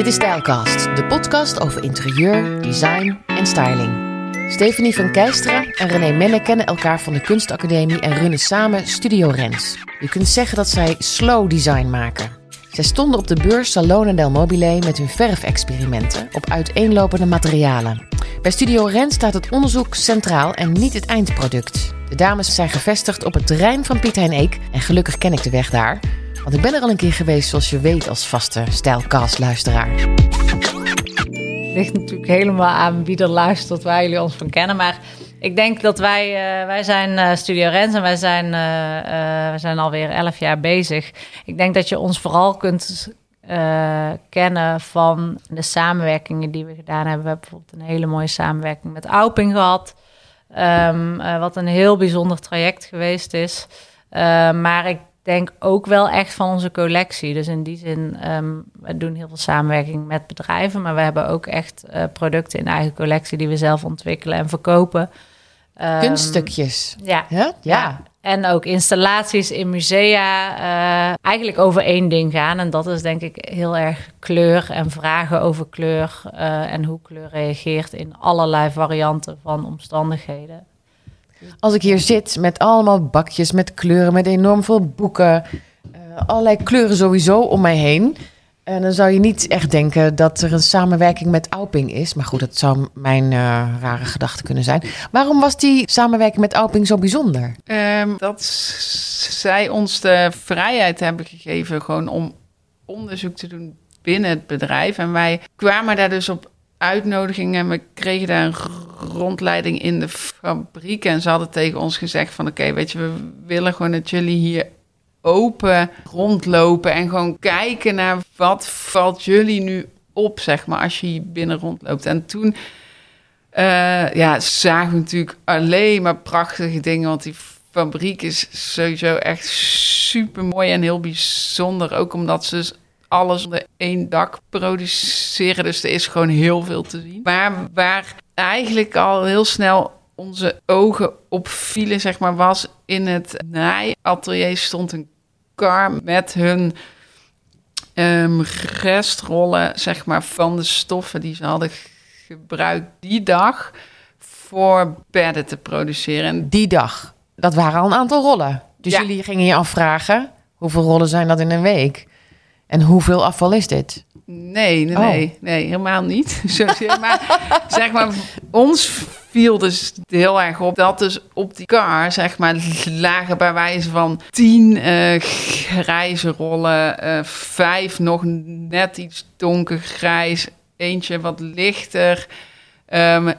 Dit is Stijlcast, de podcast over interieur, design en styling. Stephanie van Keisteren en René Menne kennen elkaar van de kunstacademie en runnen samen Studio Rens. Je kunt zeggen dat zij slow design maken. Zij stonden op de beurs Salone del Mobile met hun verfexperimenten op uiteenlopende materialen. Bij Studio Rens staat het onderzoek centraal en niet het eindproduct. De dames zijn gevestigd op het terrein van Piet Hein Eek en gelukkig ken ik de weg daar. Ik ben er al een keer geweest, zoals je weet, als vaste Stijlcast-luisteraar. Het ligt natuurlijk helemaal aan wie er luistert, waar jullie ons van kennen. Maar ik denk dat wij, uh, wij zijn uh, Studio Rens en wij zijn, uh, wij zijn alweer elf jaar bezig. Ik denk dat je ons vooral kunt kennen van de samenwerkingen die we gedaan hebben. We hebben bijvoorbeeld een hele mooie samenwerking met Auping gehad. Um, wat een heel bijzonder traject geweest is. maar ik denk ook wel echt van onze collectie. Dus in die zin, um, we doen heel veel samenwerking met bedrijven, maar we hebben ook echt uh, producten in eigen collectie die we zelf ontwikkelen en verkopen. Um, Kunststukjes. Ja. ja. Ja? ja. En ook installaties in musea. Uh, eigenlijk over één ding gaan. En dat is denk ik heel erg kleur en vragen over kleur. Uh, en hoe kleur reageert in allerlei varianten van omstandigheden. Als ik hier zit met allemaal bakjes, met kleuren, met enorm veel boeken, uh, allerlei kleuren sowieso om mij heen. En dan zou je niet echt denken dat er een samenwerking met Auping is. Maar goed, dat zou mijn uh, rare gedachte kunnen zijn. Waarom was die samenwerking met Auping zo bijzonder? Um, dat zij ons de vrijheid hebben gegeven gewoon om onderzoek te doen binnen het bedrijf. En wij kwamen daar dus op uitnodiging en we kregen daar een rondleiding in de fabriek. En ze hadden tegen ons gezegd van oké, weet je, we willen gewoon dat jullie hier open rondlopen en gewoon kijken naar wat valt jullie nu op, zeg maar, als je hier binnen rondloopt. En toen uh, ja, zagen we natuurlijk alleen maar prachtige dingen, want die fabriek is sowieso echt super mooi en heel bijzonder. Ook omdat ze alles onder één dak produceren. Dus er is gewoon heel veel te zien. Maar waar eigenlijk al heel snel onze ogen op vielen, zeg maar, was in het naaiatelier stond een kar met hun um, restrollen, zeg maar, van de stoffen die ze hadden gebruikt die dag voor bedden te produceren. Die dag? Dat waren al een aantal rollen. Dus ja. jullie gingen je afvragen, hoeveel rollen zijn dat in een week? En hoeveel afval is dit? Nee, nee, nee, oh. nee helemaal niet. maar zeg maar, ons viel dus heel erg op dat dus op die kar, zeg maar, lagen bij wijze van tien uh, grijze rollen, uh, vijf nog net iets donkergrijs, eentje wat lichter. Um,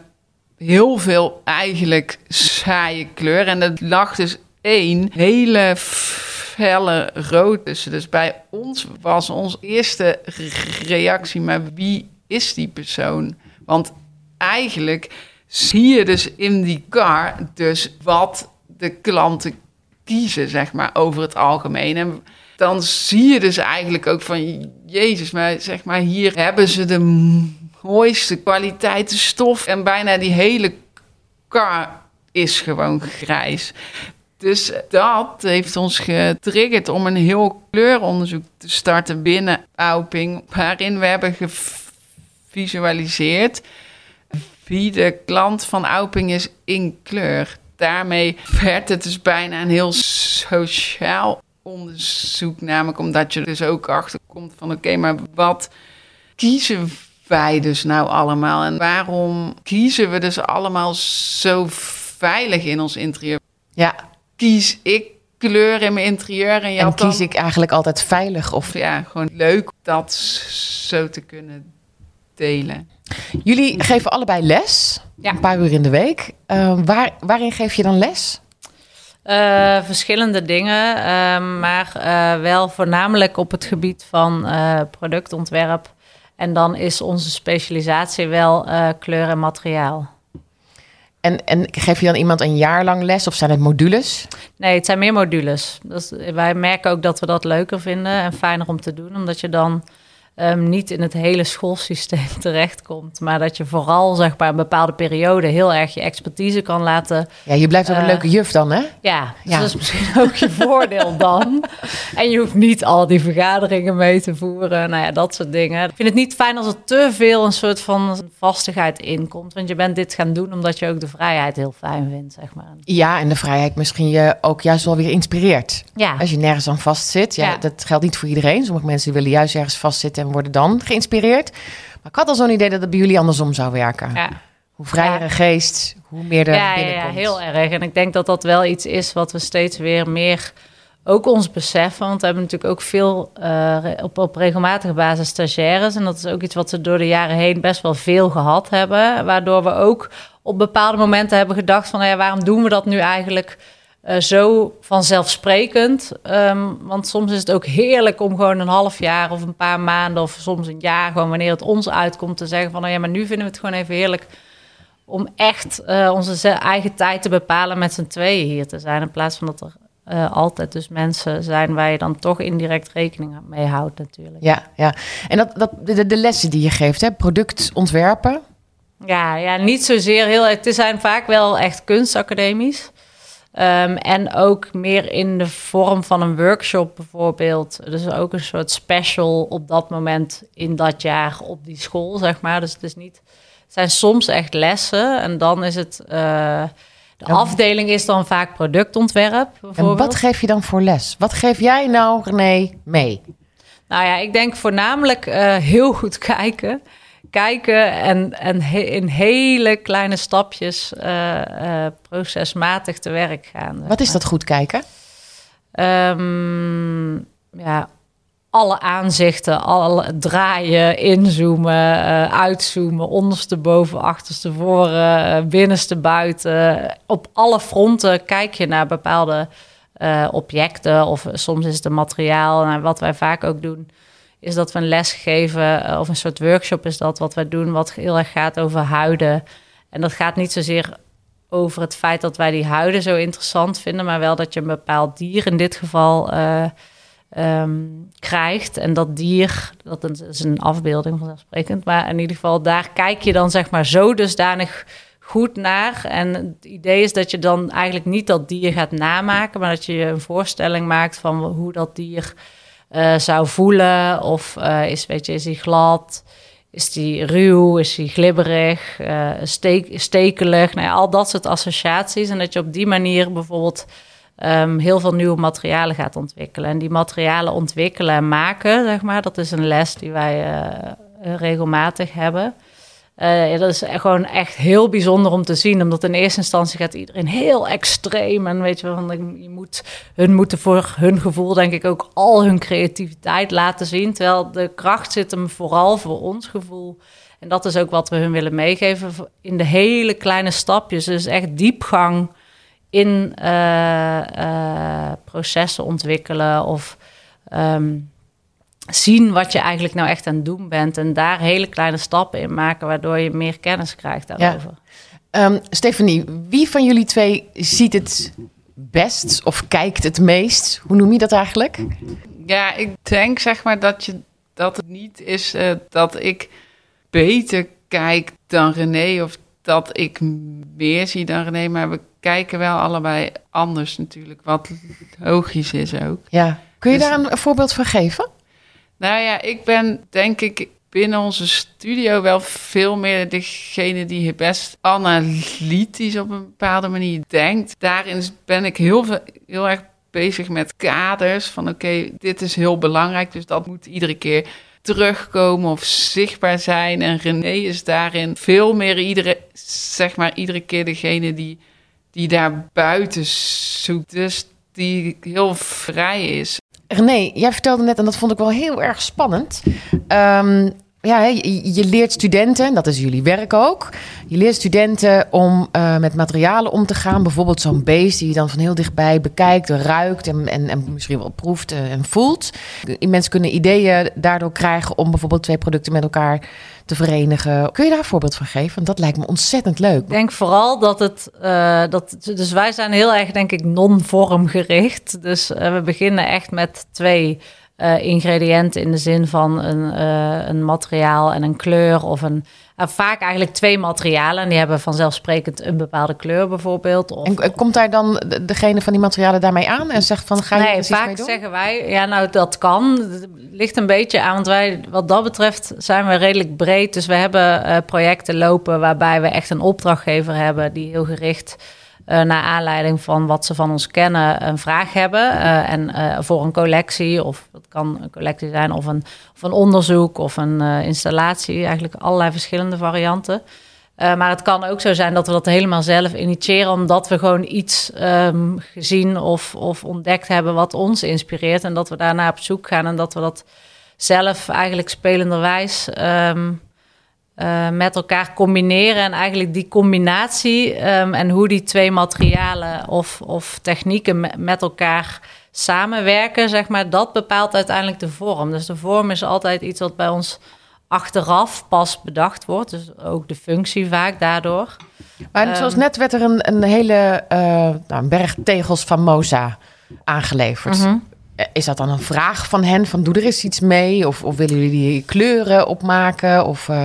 heel veel eigenlijk saaie kleur. En dat lag dus één hele felle rood tussen. Dus bij ons was onze eerste reactie, maar wie is die persoon? Want eigenlijk zie je dus in die car dus wat de klanten kiezen, zeg maar, over het algemeen. En dan zie je dus eigenlijk ook van, jezus, maar zeg maar, hier hebben ze de mooiste kwaliteiten stof en bijna die hele car is gewoon grijs. Dus dat heeft ons getriggerd om een heel kleuronderzoek te starten binnen Auping, waarin we hebben gevisualiseerd wie de klant van Auping is in kleur. Daarmee werd het dus bijna een heel sociaal onderzoek, namelijk omdat je dus ook achterkomt van oké, maar wat kiezen wij dus nou allemaal en waarom kiezen we dus allemaal zo veilig in ons interieur? Ja, kies ik kleur in mijn interieur. En, je en kies ik eigenlijk altijd veilig? Of ja, gewoon leuk dat zo te kunnen delen. Jullie geven allebei les, ja. een paar uur in de week. Uh, waar, waarin geef je dan les? Uh, verschillende dingen, uh, maar uh, wel voornamelijk op het gebied van productontwerp. En dan is onze specialisatie wel kleur en materiaal. En, en geef je dan iemand een jaar lang les of zijn het modules? Nee, het zijn meer modules. Dus wij merken ook dat we dat leuker vinden en fijner om te doen, omdat je dan ehm, niet in het hele schoolsysteem terechtkomt. Maar dat je vooral zeg maar een bepaalde periode heel erg je expertise kan laten. Ja, je blijft ook een Eh, leuke juf dan, hè? Ja, dus Ja. dat is misschien ook je voordeel dan. En je hoeft niet al die vergaderingen mee te voeren. Nou ja, dat soort dingen. Ik vind het niet fijn als er te veel een soort van vastigheid in komt. Want je bent dit gaan doen omdat je ook de vrijheid heel fijn vindt, zeg maar. Ja, en de vrijheid misschien je ook juist wel weer inspireert. Ja, Als je nergens aan vastzit. Ja, Ja. Dat geldt niet voor iedereen. Sommige mensen willen juist ergens vastzitten en worden dan geïnspireerd. Maar ik had al zo'n idee dat het bij jullie andersom zou werken. ja. Hoe vrijer Ja. een geest, hoe meer er ja, ja, ja, binnenkomt. heel erg. En ik denk dat dat wel iets is wat we steeds weer meer ook ons beseffen. Want we hebben natuurlijk ook veel eh, op, op regelmatige basis stagiaires. En dat is ook iets wat we door de jaren heen best wel veel gehad hebben. Waardoor we ook op bepaalde momenten hebben gedacht van... Nou ja, waarom doen we dat nu eigenlijk eh, zo vanzelfsprekend? Ehm, want soms is het ook heerlijk om gewoon een half jaar of een paar maanden... of soms een jaar, gewoon wanneer het ons uitkomt, te zeggen van... Nou ja, maar nu vinden we het gewoon even heerlijk om echt eh, onze ze- eigen tijd te bepalen met z'n tweeën hier te zijn. In plaats van dat er eh, altijd dus mensen zijn waar je dan toch indirect rekening mee houdt natuurlijk. Ja, ja. En dat, dat, de, de lessen die je geeft, hè? product ontwerpen. Ja, ja, niet zozeer heel... Het zijn vaak wel echt kunstacademies. Ehm, en ook meer in de vorm van een workshop bijvoorbeeld. Dus ook een soort special op dat moment in dat jaar op die school, zeg maar. Dus het is niet... Het zijn soms echt lessen en dan is het... eh, de afdeling is dan vaak productontwerp, En wat geef je dan voor les? Wat geef jij nou, René, mee? Nou ja, ik denk voornamelijk eh, heel goed kijken. Kijken en, en he- in hele kleine stapjes eh, eh, procesmatig te werk gaan. Wat is dat goed kijken? Ehm, ja, alle aanzichten, alle draaien, inzoomen, eh, uitzoomen, ondersteboven, achterstevoren, eh, binnenste buiten. Op alle fronten kijk je naar bepaalde objecten of soms is het een materiaal. En wat wij vaak ook doen, is dat we een les geven eh, of een soort workshop is dat wat wij doen, wat heel erg gaat over huiden. En dat gaat niet zozeer over het feit dat wij die huiden zo interessant vinden, maar wel dat je een bepaald dier in dit geval eh, ehm, krijgt. En dat dier, dat is een afbeelding vanzelfsprekend, maar in ieder geval daar kijk je dan zeg maar zo dusdanig goed naar. En het idee is dat je dan eigenlijk niet dat dier gaat namaken, maar dat je je een voorstelling maakt van hoe dat dier eh, zou voelen. Of eh, is, weet je, is hij glad? Is die ruw? Is die glibberig? eh, steek, stekelig? Nou al dat soort associaties. En dat je op die manier bijvoorbeeld ehm, heel veel nieuwe materialen gaat ontwikkelen. En die materialen ontwikkelen en maken, zeg maar, dat is een les die wij regelmatig hebben. Eh, ja, dat is gewoon echt heel bijzonder om te zien. Omdat in eerste instantie gaat iedereen heel extreem. En weet je wel, je moet, hun moeten voor hun gevoel denk ik ook al hun creativiteit laten zien. Terwijl de kracht zit hem vooral voor ons gevoel. En dat is ook wat we hun willen meegeven in de hele kleine stapjes. Dus echt diepgang in eh, eh, processen ontwikkelen of ehm, zien wat je eigenlijk nou echt aan het doen bent. En daar hele kleine stappen in maken, waardoor je meer kennis krijgt daarover. Ehm Stephanie, wie van jullie twee ziet het best of kijkt het meest? Hoe noem je dat eigenlijk? Ja, ik denk zeg maar dat, je, dat het niet is eh, dat ik beter kijk dan René of dat ik meer zie dan René, maar we kijken wel allebei anders natuurlijk, wat logisch is ook. Ja. Kun je Dus- daar een voorbeeld van geven? Nou ja, ik ben denk ik binnen onze studio wel veel meer degene die best analytisch op een bepaalde manier denkt. Daarin ben ik heel, veel, heel erg bezig met kaders van oké, dit is heel belangrijk, dus dat moet iedere keer terugkomen of zichtbaar zijn. En René is daarin veel meer iedere, zeg maar, iedere keer degene die, die daar buiten zoekt. Dus die heel vrij is. René, jij vertelde net, en dat vond ik wel heel erg spannend. Ehm, ja, je, leert studenten, en dat is jullie werk ook. Je leert studenten om eh, met materialen om te gaan. Bijvoorbeeld zo'n beest die je dan van heel dichtbij bekijkt, ruikt en, en, en misschien wel proeft eh, en voelt. Mensen kunnen ideeën daardoor krijgen om bijvoorbeeld twee producten met elkaar verenigen. Kun je daar een voorbeeld van geven? Want dat lijkt me ontzettend leuk. Ik denk vooral dat het, eh, dat, dus wij zijn heel erg, denk ik, non-vormgericht. Dus eh, we beginnen echt met twee uh, ingrediënten in de zin van een, een materiaal en een kleur of een. Uh, vaak eigenlijk twee materialen. En die hebben vanzelfsprekend een bepaalde kleur bijvoorbeeld. Of, en komt daar dan degene van die materialen daarmee aan en zegt van ga je nee, vaak zeggen wij, ja nou dat kan. Het ligt een beetje aan, want wij wat dat betreft zijn we redelijk breed. Dus we hebben projecten lopen waarbij we echt een opdrachtgever hebben die heel gericht uh, naar aanleiding van wat ze van ons kennen een vraag hebben. Uh, en uh, voor een collectie, of het kan een collectie zijn, of een, of een onderzoek of een installatie. Eigenlijk allerlei verschillende varianten. maar het kan ook zo zijn dat we dat helemaal zelf initiëren, omdat we gewoon iets um, gezien of, of ontdekt hebben wat ons inspireert. En dat we daarna op zoek gaan en dat we dat zelf eigenlijk spelenderwijs. Um, uh, met elkaar combineren. En eigenlijk die combinatie um, en hoe die twee materialen of, of technieken met elkaar samenwerken, zeg maar, dat bepaalt uiteindelijk de vorm. Dus de vorm is altijd iets wat bij ons achteraf pas bedacht wordt. Dus ook de functie vaak daardoor. Maar um, zoals net werd er een, een hele uh, nou, een berg tegels van Moza aangeleverd. Mm -hmm. Is dat dan een vraag van hen? Van doe er eens iets mee? Of, of willen jullie die kleuren opmaken? Of, uh...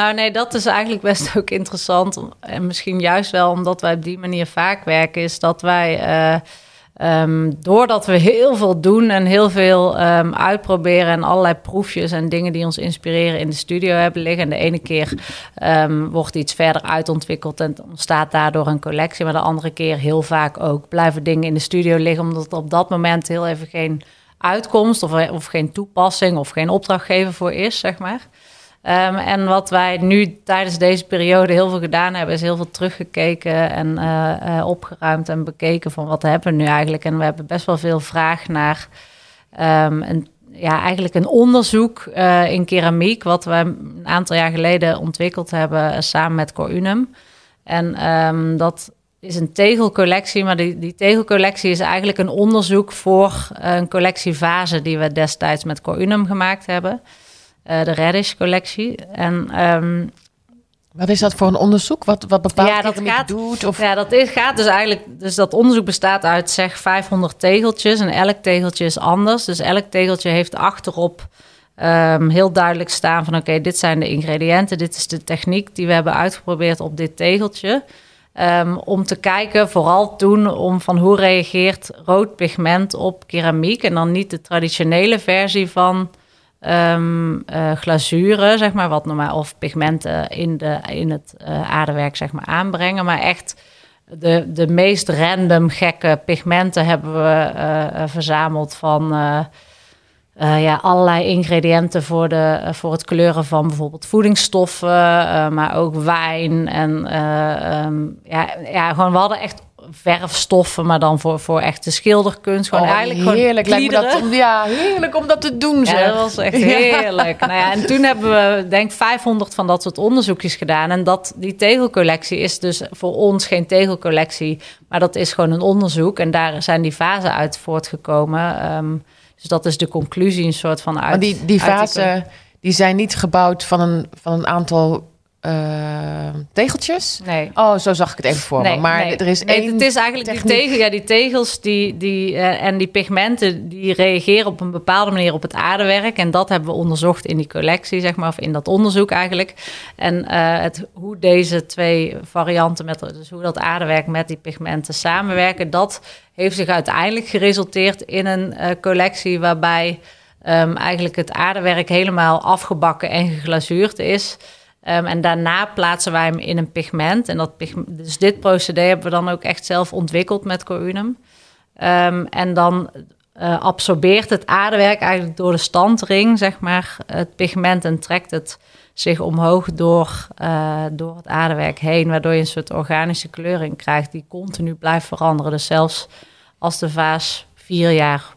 Nou nee, dat is eigenlijk best ook interessant. En misschien juist wel omdat wij op die manier vaak werken, is dat wij. Uh, um, doordat we heel veel doen en heel veel um, uitproberen en allerlei proefjes en dingen die ons inspireren in de studio hebben liggen. En de ene keer um, wordt iets verder uitontwikkeld en ontstaat daardoor een collectie. Maar de andere keer heel vaak ook blijven dingen in de studio liggen, omdat op dat moment heel even geen uitkomst of, of geen toepassing of geen opdrachtgever voor is, zeg maar. Um, en wat wij nu tijdens deze periode heel veel gedaan hebben, is heel veel teruggekeken en uh, uh, opgeruimd en bekeken van wat hebben we nu eigenlijk. En we hebben best wel veel vraag naar um, een, ja, eigenlijk een onderzoek uh, in keramiek, wat we een aantal jaar geleden ontwikkeld hebben samen met Corunum. En um, dat is een tegelcollectie, maar die, die tegelcollectie is eigenlijk een onderzoek voor een collectie vazen die we destijds met Corunum gemaakt hebben. Uh, de Reddish collectie. En um, wat is dat voor een onderzoek? Wat, wat bepaalt ja, dat gaat, doet? Of? Ja, dat is, gaat dus eigenlijk... Dus dat onderzoek bestaat uit zeg 500 tegeltjes. En elk tegeltje is anders. Dus elk tegeltje heeft achterop um, heel duidelijk staan van... oké, dit zijn de ingrediënten. Dit is de techniek die we hebben uitgeprobeerd op dit tegeltje. Um, om te kijken, vooral toen, om van hoe reageert rood pigment op keramiek. En dan niet de traditionele versie van um, glazuren, zeg maar, wat normaal, of pigmenten in, de, in het uh, aardewerk zeg maar, aanbrengen. Maar echt de, de meest random gekke pigmenten hebben we uh, verzameld van ja, allerlei ingrediënten voor, de, voor het kleuren van bijvoorbeeld voedingsstoffen, maar ook wijn. En um, ja, ja, gewoon, we hadden echt verfstoffen, maar dan voor, voor echte schilderkunst. Gewoon oh, eigenlijk heerlijk. Lijkt me dat, ja, heerlijk om dat te doen. Zeg. Ja, dat was echt heerlijk. nou ja, en toen hebben we denk 500 van dat soort onderzoekjes gedaan. En dat, die tegelcollectie is dus voor ons geen tegelcollectie, maar dat is gewoon een onderzoek. En daar zijn die fasen uit voortgekomen. Um, dus dat is de conclusie, een soort van uit. Maar die, die fasen, die zijn niet gebouwd van een, van een aantal uh, tegeltjes? Nee. Oh, zo zag ik het even voor nee, me. Maar nee. er is nee, één Het is eigenlijk die, tegel, ja, die tegels die, die, uh, en die pigmenten... die reageren op een bepaalde manier op het aardewerk. En dat hebben we onderzocht in die collectie, zeg maar. Of in dat onderzoek eigenlijk. En uh, het, hoe deze twee varianten... Met, dus hoe dat aardewerk met die pigmenten samenwerken... dat heeft zich uiteindelijk geresulteerd in een collectie... waarbij um, eigenlijk het aardewerk helemaal afgebakken en geglazuurd is... Um, en daarna plaatsen wij hem in een pigment. En dat pigment, dus dit procedé hebben we dan ook echt zelf ontwikkeld met Corunum. Um, en dan uh, absorbeert het aardewerk eigenlijk door de standring, zeg maar, het pigment en trekt het zich omhoog door, uh, door het aardewerk heen, waardoor je een soort organische kleuring krijgt die continu blijft veranderen. Dus zelfs als de vaas vier jaar,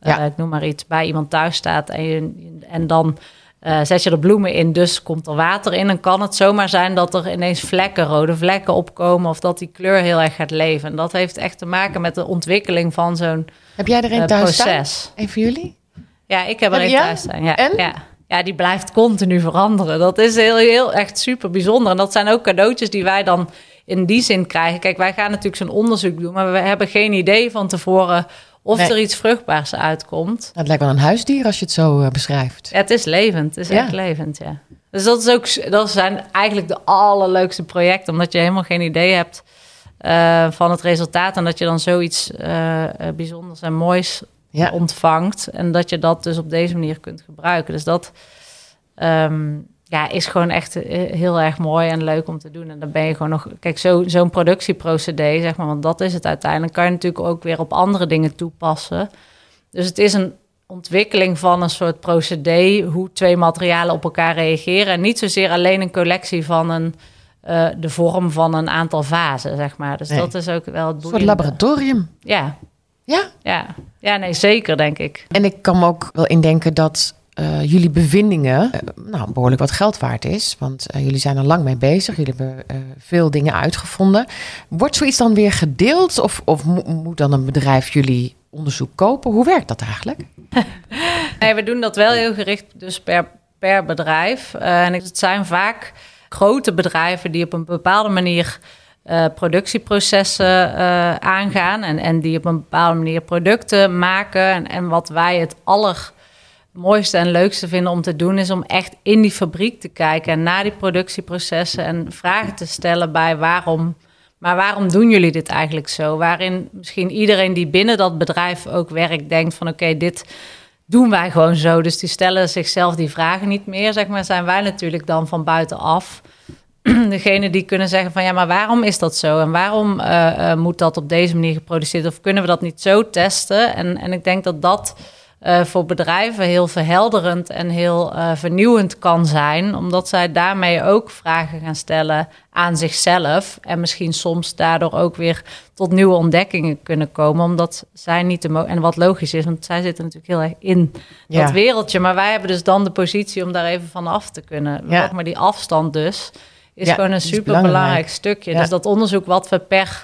ja. uh, ik noem maar iets, bij iemand thuis staat en, je, en dan uh, zet je er bloemen in, dus komt er water in. Dan kan het zomaar zijn dat er ineens vlekken, rode vlekken opkomen. Of dat die kleur heel erg gaat leven. En dat heeft echt te maken met de ontwikkeling van zo'n Heb jij er een uh, thuis proces. Staan? Een van jullie? Ja, ik heb er een thuis staan. Ja, en? Ja. ja, die blijft continu veranderen. Dat is heel, heel echt super bijzonder. En dat zijn ook cadeautjes die wij dan in die zin krijgen. Kijk, wij gaan natuurlijk zo'n onderzoek doen, maar we hebben geen idee van tevoren of Nee. er iets vruchtbaars uitkomt. Nou, het lijkt wel een huisdier als je het zo eh, beschrijft. Ja, het is levend. Het is Ja. echt levend, ja. Dus dat, is ook, dat zijn eigenlijk de allerleukste projecten, omdat je helemaal geen idee hebt eh, van het resultaat en dat je dan zoiets eh, bijzonders en moois Ja. ontvangt en dat je dat dus op deze manier kunt gebruiken. Dus dat ehm, ja, is gewoon echt eh, heel erg mooi en leuk om te doen. En dan ben je gewoon nog... Kijk, zo- zo'n productieprocedé, zeg maar, want dat is het uiteindelijk... kan je natuurlijk ook weer op andere dingen toepassen. Dus het is een ontwikkeling van een soort procedé... hoe twee materialen op elkaar reageren. En niet zozeer alleen een collectie van een... eh, de vorm van een aantal fasen, zeg maar. Dus Nee. dat is ook wel het soort laboratorium. Ja, Ja. ja. ja, nee, zeker, denk ik. En ik kan me ook wel indenken dat eh, jullie bevindingen eh, nou, behoorlijk wat geld waard is. Want eh, jullie zijn er lang mee bezig. Jullie hebben veel dingen uitgevonden. Wordt zoiets dan weer gedeeld? Of, of mo- moet dan een bedrijf jullie onderzoek kopen? Hoe werkt dat eigenlijk? Nee, we doen dat wel heel gericht dus per, per bedrijf. En het zijn vaak grote bedrijven die op een bepaalde manier productieprocessen aangaan. En, en die op een bepaalde manier producten maken. En, en wat wij het allermooiste en leukste vinden om te doen... is om echt in die fabriek te kijken en naar die productieprocessen... en vragen te stellen bij waarom... Maar waarom doen jullie dit eigenlijk zo? Waarin misschien iedereen die binnen dat bedrijf ook werkt, denkt van oké, dit doen wij gewoon zo. Dus die stellen zichzelf die vragen niet meer. Zeg maar, zijn wij natuurlijk dan van buitenaf. Degene die kunnen zeggen van ja, maar waarom is dat zo? En waarom eh, eh, moet dat op deze manier geproduceerd? Of kunnen we dat niet zo testen? En, en ik denk dat dat eh, voor bedrijven heel verhelderend en heel eh, vernieuwend kan zijn. Omdat zij daarmee ook vragen gaan stellen aan zichzelf. En misschien soms daardoor ook weer tot nieuwe ontdekkingen kunnen komen. Omdat zij niet de En wat logisch is, want zij zitten natuurlijk heel erg in Ja. dat wereldje. Maar wij hebben dus dan de positie om daar even van af te kunnen. Ja. Maar die afstand dus is Ja, gewoon een dat is super belangrijk belangrijk. stukje. Dus dat onderzoek wat we per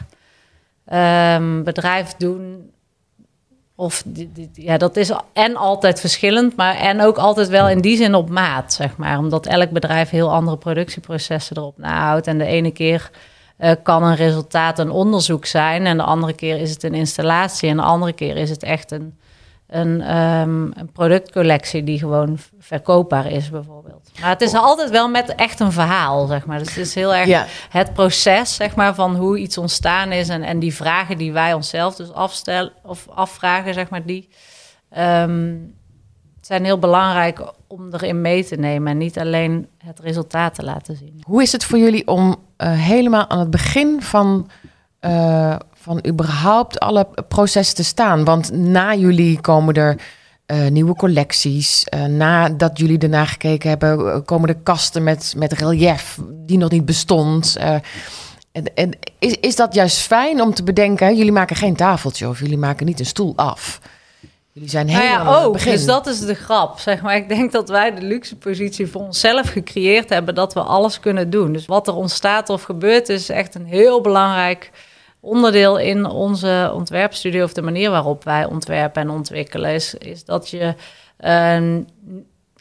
ehm, bedrijf doen. Of ja, dat is en altijd verschillend, maar en ook altijd wel in die zin op maat, zeg maar. Omdat elk bedrijf heel andere productieprocessen erop nahoudt. En de ene keer eh, kan een resultaat een onderzoek zijn, en de andere keer is het een installatie, en de andere keer is het echt een, een, ehm, een productcollectie die gewoon verkoopbaar is, bijvoorbeeld. Maar het is altijd wel met echt een verhaal, zeg maar. Dus het is heel erg Ja. het proces, zeg maar, van hoe iets ontstaan is en, en die vragen die wij onszelf dus afstellen of afvragen, zeg maar, die ehm, zijn heel belangrijk om erin mee te nemen en niet alleen het resultaat te laten zien. Hoe is het voor jullie om eh, helemaal aan het begin van, eh, van überhaupt alle processen te staan? Want na jullie komen er eh, nieuwe collecties. Eh, nadat jullie ernaar gekeken hebben, eh, komen er kasten met, met relief die nog niet bestond. En, en is, is dat juist fijn om te bedenken? Jullie maken geen tafeltje of jullie maken niet een stoel af. Jullie zijn Nou helemaal ja, aan het ook. begin. Dus dat is de grap, zeg maar. Ik denk dat wij de luxe positie voor onszelf gecreëerd hebben dat we alles kunnen doen. Dus wat er ontstaat of gebeurt is echt een heel belangrijk onderdeel in onze ontwerpstudio of de manier waarop wij ontwerpen en ontwikkelen is, is dat je ehm,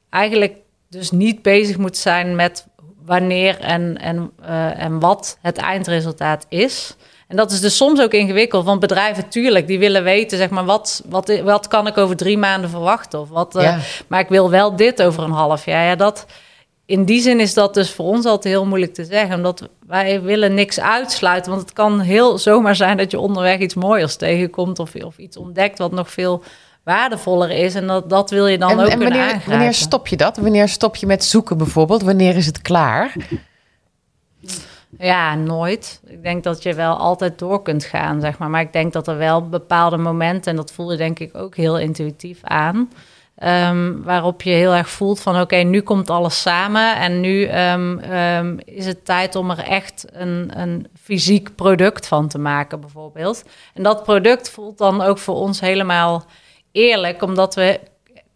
eigenlijk dus niet bezig moet zijn met wanneer en, en, eh, en wat het eindresultaat is. En dat is dus soms ook ingewikkeld, want bedrijven, tuurlijk, die willen weten, zeg maar, wat, wat, wat kan ik over drie maanden verwachten? Of wat, eh. Maar ik wil wel dit over een half jaar. Ja, dat, in die zin is dat dus voor ons altijd heel moeilijk te zeggen, omdat wij willen niks uitsluiten. Want het kan heel zomaar zijn dat je onderweg iets mooiers tegenkomt of, of iets ontdekt wat nog veel waardevoller is. En dat, dat wil je dan en, ook en wanneer, wanneer stop je dat? Wanneer stop je met zoeken bijvoorbeeld? Wanneer is het klaar? Ja, nooit. Ik denk dat je wel altijd door kunt gaan, zeg maar. Maar ik denk dat er wel bepaalde momenten, en dat voel je denk ik ook heel intuïtief aan, ehm, waarop je heel erg voelt van oké, nu komt alles samen en nu ehm, ehm, is het tijd om er echt een, een fysiek product van te maken, bijvoorbeeld. En dat product voelt dan ook voor ons helemaal eerlijk, omdat we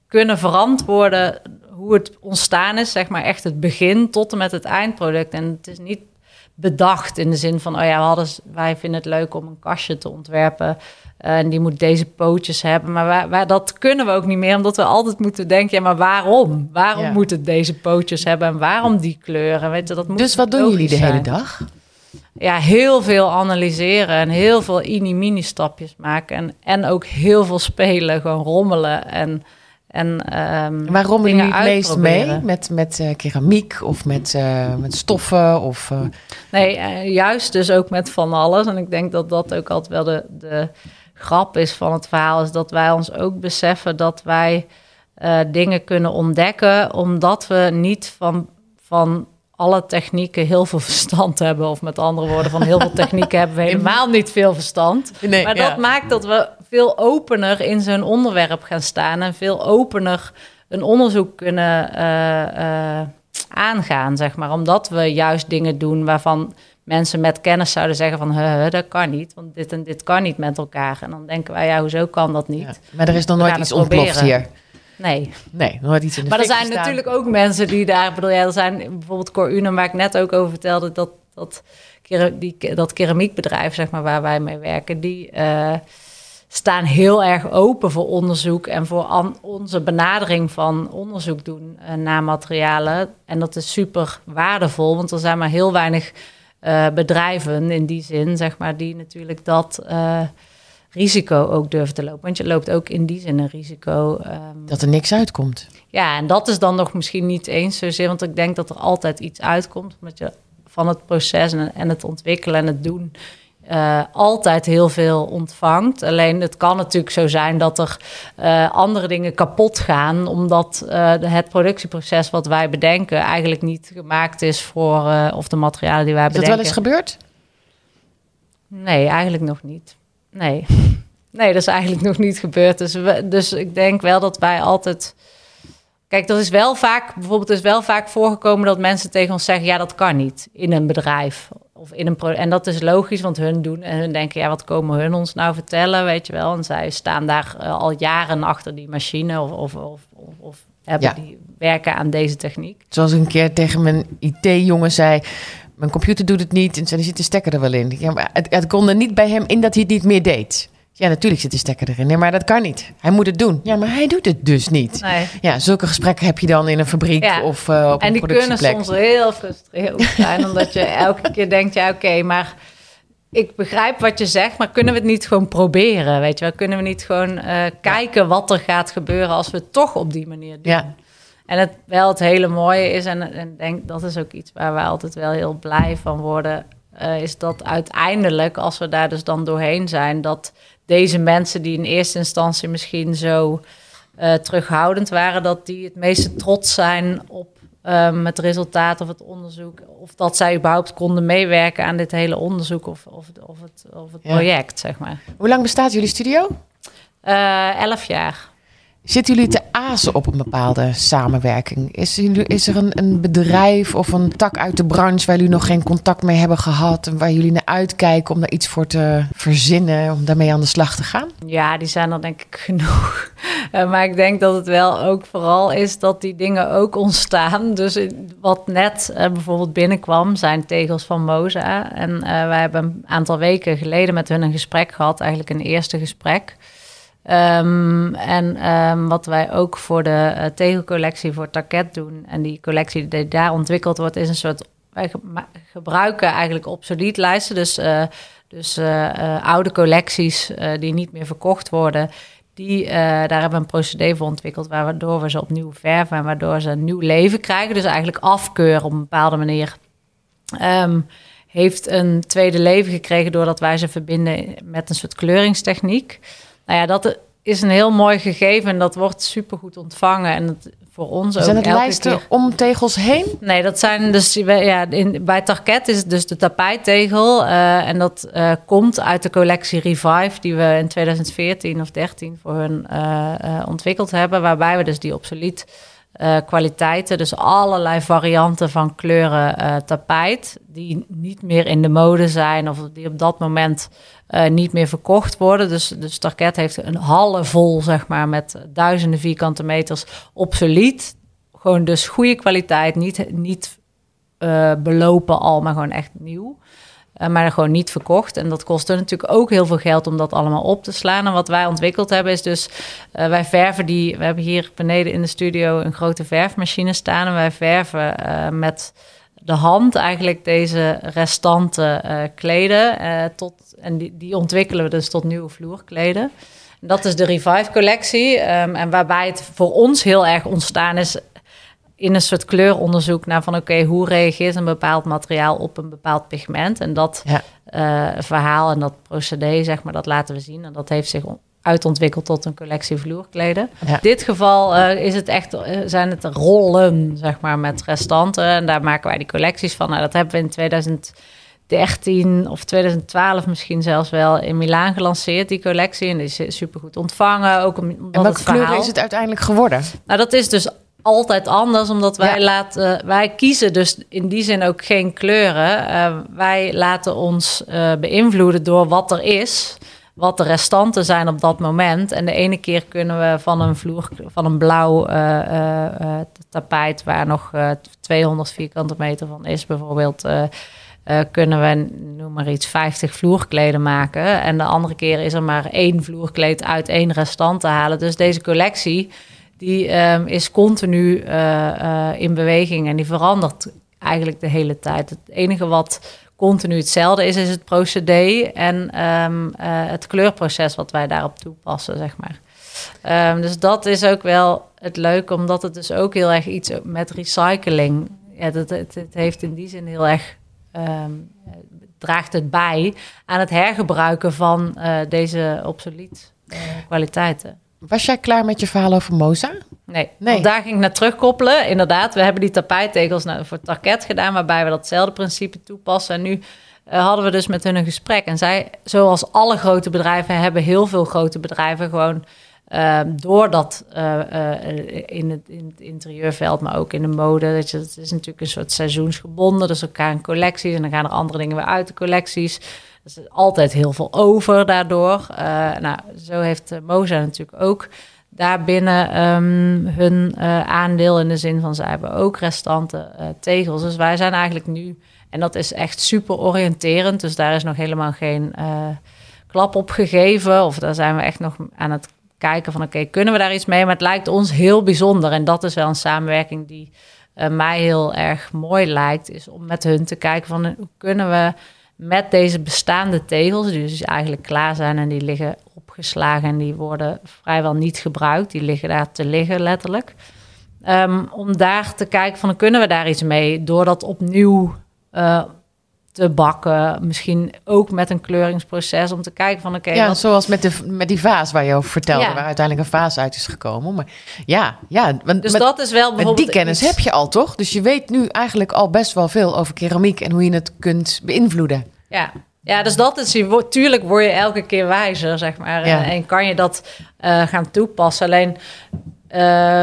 kunnen verantwoorden hoe het ontstaan is, zeg maar echt het begin tot en met het eindproduct. En het is niet bedacht in de zin van, oh ja, we hadden, wij vinden het leuk om een kastje te ontwerpen en die moet deze pootjes hebben. Maar wij, wij- dat kunnen we ook niet meer, omdat we altijd moeten denken, ja, maar waarom? Waarom Ja. moet het deze pootjes hebben en waarom die kleuren? Weet je, dat moet Dus wat doen jullie de hele dag? ja, heel veel analyseren en heel veel mini-mini stapjes maken. En, en ook heel veel spelen, gewoon rommelen en... En, ehm, Waar rommelen jullie het meest mee? Met, met eh, keramiek of met, eh, met stoffen? Of, eh, Nee, juist dus ook met van alles. En ik denk dat dat ook altijd wel de, de grap is van het verhaal. Is dat wij ons ook beseffen dat wij eh, dingen kunnen ontdekken. Omdat we niet van, van alle technieken heel veel verstand hebben. Of met andere woorden, van heel veel technieken hebben we helemaal niet veel verstand. Nee, maar ja. dat maakt dat we veel opener in zo'n onderwerp gaan staan. En veel opener een onderzoek kunnen eh, eh, aangaan, zeg maar. Omdat we juist dingen doen waarvan mensen met kennis zouden zeggen van... "Huh, huh, dat kan niet, want dit en dit kan niet met elkaar. En dan denken wij, ja, hoezo kan dat niet? ja. Maar er is nog We nooit iets ontploft hier. Nee. Nee, nooit iets in de Maar er zijn natuurlijk ook mensen die daar... bedoel, ja, er zijn bijvoorbeeld Cor Unum, waar ik net ook over vertelde... dat, dat, die, dat keramiekbedrijf, zeg maar, waar wij mee werken... die eh, staan heel erg open voor onderzoek... en voor onze benadering van onderzoek doen eh, naar materialen. En dat is super waardevol, want er zijn maar heel weinig eh, bedrijven in die zin... zeg maar, die natuurlijk dat... eh, risico ook durven te lopen. Want je loopt ook in die zin een risico. ehm, Dat er niks uitkomt. ja, en dat is dan nog misschien niet eens zozeer, want ik denk dat er altijd iets uitkomt, omdat je van het proces en, en het ontwikkelen en het doen eh, altijd heel veel ontvangt. Alleen het kan natuurlijk zo zijn dat er eh, andere dingen kapot gaan, omdat eh, het productieproces wat wij bedenken eigenlijk niet gemaakt is voor, of de materialen die wij Is dat bedenken. wel eens gebeurd? Nee, eigenlijk nog niet. Nee. Nee, dat is eigenlijk nog niet gebeurd. Dus, we, dus ik denk wel dat wij altijd. Kijk, dat is wel vaak, bijvoorbeeld, is wel vaak voorgekomen dat mensen tegen ons zeggen: ja, dat kan niet in een bedrijf. Of in een pro en dat is logisch, want hun doen en hun denken: ja, wat komen hun ons nou vertellen? Weet je wel. En zij staan daar eh, al jaren achter die machine of, of, of, of, of hebben Ja. die werken aan deze techniek. Zoals ik een keer tegen mijn IT-jongen zei... mijn computer doet het niet en zei, er zit de stekker er wel in. Ja, maar het, het kon er niet bij hem in dat hij het niet meer deed. Ja, natuurlijk zit de stekker erin. Nee, maar dat kan niet. Hij moet het doen. Ja, maar hij doet het dus niet. Nee. Ja, zulke gesprekken heb je dan in een fabriek Ja. of uh, op En een die kunnen productieplek. soms heel frustrerend zijn, omdat je elke keer denkt, ja oké, maar ik begrijp wat je zegt, maar kunnen we het niet gewoon proberen, weet je wel? Kunnen we niet gewoon eh, kijken wat er gaat gebeuren als we het toch op die manier doen? Ja. En het wel het hele mooie is, en en denk dat is ook iets waar we altijd wel heel blij van worden, eh, is dat uiteindelijk, als we daar dus dan doorheen zijn, dat deze mensen die in eerste instantie misschien zo eh, terughoudend waren, dat die het meeste trots zijn op ehm, het resultaat of het onderzoek, of dat zij überhaupt konden meewerken aan dit hele onderzoek of, of, of het, of het Ja. project, zeg maar. Hoe lang bestaat jullie studio? Eh, elf jaar. Zitten jullie te azen op een bepaalde samenwerking? Is, is er een, een bedrijf of een tak uit de branche waar jullie nog geen contact mee hebben gehad en waar jullie naar uitkijken om daar iets voor te verzinnen, om daarmee aan de slag te gaan? Ja, die zijn er denk ik genoeg. Eh, maar ik denk dat het wel ook vooral is dat die dingen ook ontstaan. Dus wat net eh, bijvoorbeeld binnenkwam, zijn tegels van Moza. En eh, wij hebben een aantal weken geleden met hun een gesprek gehad, eigenlijk een eerste gesprek. Ehm, en ehm, wat wij ook voor de eh, tegelcollectie voor Target doen, en die collectie die daar ontwikkeld wordt, is een soort. Wij gebruiken eigenlijk obsolete lijsten. Dus, eh, dus eh, oude collecties die niet meer verkocht worden. Die, daar hebben we een procedé voor ontwikkeld, waardoor we ze opnieuw verven en waardoor ze een nieuw leven krijgen. Dus eigenlijk afkeuren op een bepaalde manier. Ehm, heeft een tweede leven gekregen doordat wij ze verbinden met een soort kleuringstechniek. Nou ja, dat is een heel mooi gegeven en dat wordt supergoed ontvangen. En het, voor ons ook Zijn het elke lijsten keer... om tegels heen? Nee, dat zijn dus ja, in, bij Target is het dus de tapijttegel. eh, en dat eh, komt uit de collectie Revive, die we in 2014 of 13 voor hun eh, ontwikkeld hebben. Waarbij we dus die obsolet eh, kwaliteiten, dus allerlei varianten van kleuren eh, tapijt, die niet meer in de mode zijn of die op dat moment eh, niet meer verkocht worden. Dus, dus Target heeft een hallen vol, zeg maar, met duizenden vierkante meters obsolet. Gewoon dus goede kwaliteit, niet, niet belopen al, maar gewoon echt nieuw. Eh, maar gewoon niet verkocht. En dat kostte natuurlijk ook heel veel geld om dat allemaal op te slaan. En wat wij ontwikkeld hebben is dus... eh, wij verven die... We hebben hier beneden in de studio een grote verfmachine staan. En wij verven eh, met de hand eigenlijk deze restanten kleden. Tot, en die, die ontwikkelen we dus tot nieuwe vloerkleden. Dat is de Revive collectie. Um, en waarbij het voor ons heel erg ontstaan is in een soort kleuronderzoek naar van oké, hoe reageert een bepaald materiaal op een bepaald pigment? En dat ja. uh, verhaal en dat procedé, zeg maar, dat laten we zien. En dat heeft zich uitontwikkeld tot een collectie vloerkleden. In dit geval uh, is het echt, uh, zijn het rollen, zeg maar, met restanten. En daar maken wij die collecties van. Nou, dat hebben we in 2013 of 2012 misschien zelfs wel in Milaan gelanceerd, die collectie. En die is supergoed ontvangen. Ook omdat en welke kleur is het uiteindelijk geworden? Nou, dat is dus altijd anders, omdat wij laten, wij kiezen dus in die zin ook geen kleuren. Uh, wij laten ons uh, beïnvloeden door wat er is, wat de restanten zijn op dat moment. En de ene keer kunnen we van een vloer, van een blauw uh, tapijt, waar nog 200 vierkante meter van is, bijvoorbeeld. kunnen we, noem maar iets, 50 vloerkleden maken. En de andere keer is er maar één vloerkleed uit één restant te halen. Dus deze collectie die um, is continu uh, uh, in beweging en die verandert eigenlijk de hele tijd. Het enige wat continu hetzelfde is, is het procedé en um, uh, het kleurproces wat wij daarop toepassen, zeg maar. Um, dus dat is ook wel het leuke, omdat het dus ook heel erg iets met recycling. Ja, dat, het, het heeft in die zin heel erg draagt het bij aan het hergebruiken van deze obsolet uh, kwaliteiten. Was jij klaar met je verhaal over Moza? Nee, nee. Want daar ging ik naar terugkoppelen. Inderdaad, we hebben die tapijttegels nou, voor tarket gedaan... waarbij we datzelfde principe toepassen. En nu uh, hadden we dus met hun een gesprek. En zij, zoals alle grote bedrijven... hebben heel veel grote bedrijven gewoon... Uh, doordat uh, in, het, in het interieurveld, maar ook in de mode, dat je, het is natuurlijk een soort seizoensgebonden. Dus elkaar in collecties en dan gaan er andere dingen weer uit de collecties. Er is altijd heel veel over daardoor. Uh, nou, zo heeft Moza natuurlijk ook daarbinnen um, hun uh, aandeel in de zin van ze hebben ook restanten uh, tegels. Dus wij zijn eigenlijk nu, en dat is echt super oriënterend, dus daar is nog helemaal geen klap op gegeven. Of daar zijn we echt nog aan het kijken van oké, kunnen we daar iets mee? Maar het lijkt ons heel bijzonder en dat is wel een samenwerking die mij heel erg mooi lijkt, is om met hun te kijken van hoe kunnen we met deze bestaande tegels, die dus eigenlijk klaar zijn en die liggen opgeslagen en die worden vrijwel niet gebruikt. Die liggen daar te liggen, letterlijk. Um, om daar te kijken van, kunnen we daar iets mee? Door dat opnieuw uh, te bakken. Misschien ook met een kleuringsproces om te kijken van oké. Okay, ja, wat... zoals met, de, met die vaas waar je over vertelde, ja. waar uiteindelijk een vaas uit is gekomen. Maar ja, ja. Want dus met, dat is wel bijvoorbeeld. Die kennis heb je al toch? Dus je weet nu eigenlijk al best wel veel over keramiek en hoe je het kunt beïnvloeden. Ja. Ja, dus dat is, tuurlijk word je elke keer wijzer, zeg maar. Ja. En, en, kan je dat uh, gaan toepassen. Alleen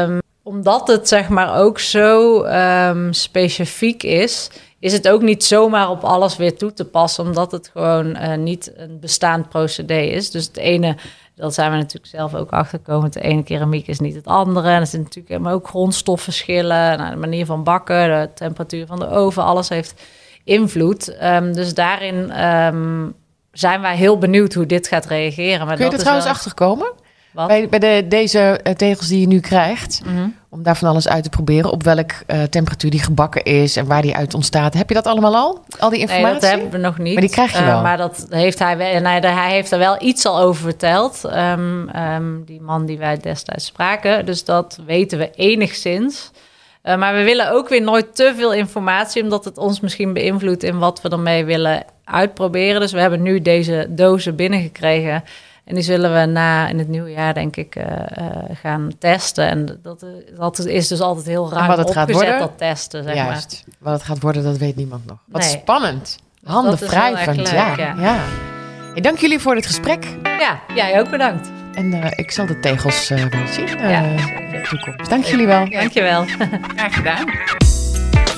um, omdat het, zeg maar, ook zo um, specifiek is, is het ook niet zomaar op alles weer toe te passen, omdat het gewoon uh, niet een bestaand procedé is. Dus het ene, dat zijn we natuurlijk zelf ook achtergekomen, de ene keramiek is niet het andere. En er zijn natuurlijk ook grondstofverschillen, nou, de manier van bakken, de temperatuur van de oven, alles heeft invloed. Um, dus daarin um, zijn wij heel benieuwd hoe dit gaat reageren. Maar Kun je er trouwens wel... achter komen? Bij, bij de, deze uh, tegels die je nu krijgt, mm -hmm. Om daar van alles uit te proberen, op welk uh, temperatuur die gebakken is en waar die uit ontstaat. Heb je dat allemaal al? Al die informatie? Nee, dat hebben we nog niet. Maar die krijg je wel. Uh, maar dat heeft hij wel. Hij heeft er wel iets al over verteld. Um, um, die man die wij destijds spraken. Dus dat weten we enigszins. Uh, maar we willen ook weer nooit te veel informatie, omdat het ons misschien beïnvloedt in wat we ermee willen uitproberen. Dus we hebben nu deze dozen binnengekregen. En die zullen we na in het nieuwe jaar, denk ik, uh, uh, gaan testen. En dat, dat is dus altijd heel ruim wat het opgezet, gaat worden, dat testen, zeg Juist. maar. Wat het gaat worden, dat weet niemand nog. Wat nee. spannend. Handen wrijvend, ja. ja. ja. Hey, dank jullie voor dit gesprek. Ja, jij ook bedankt. En uh, ik zal de tegels uh, wel zien uh, ja, in de toekomst. Dank jullie wel. Dank je wel. Graag gedaan.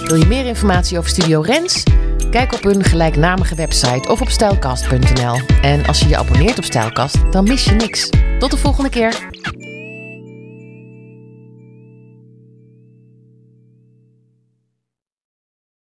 Wil je meer informatie over Studio Rens? Kijk op hun gelijknamige website of op stijlkast.nl. En als je je abonneert op Stijlkast, dan mis je niks. Tot de volgende keer.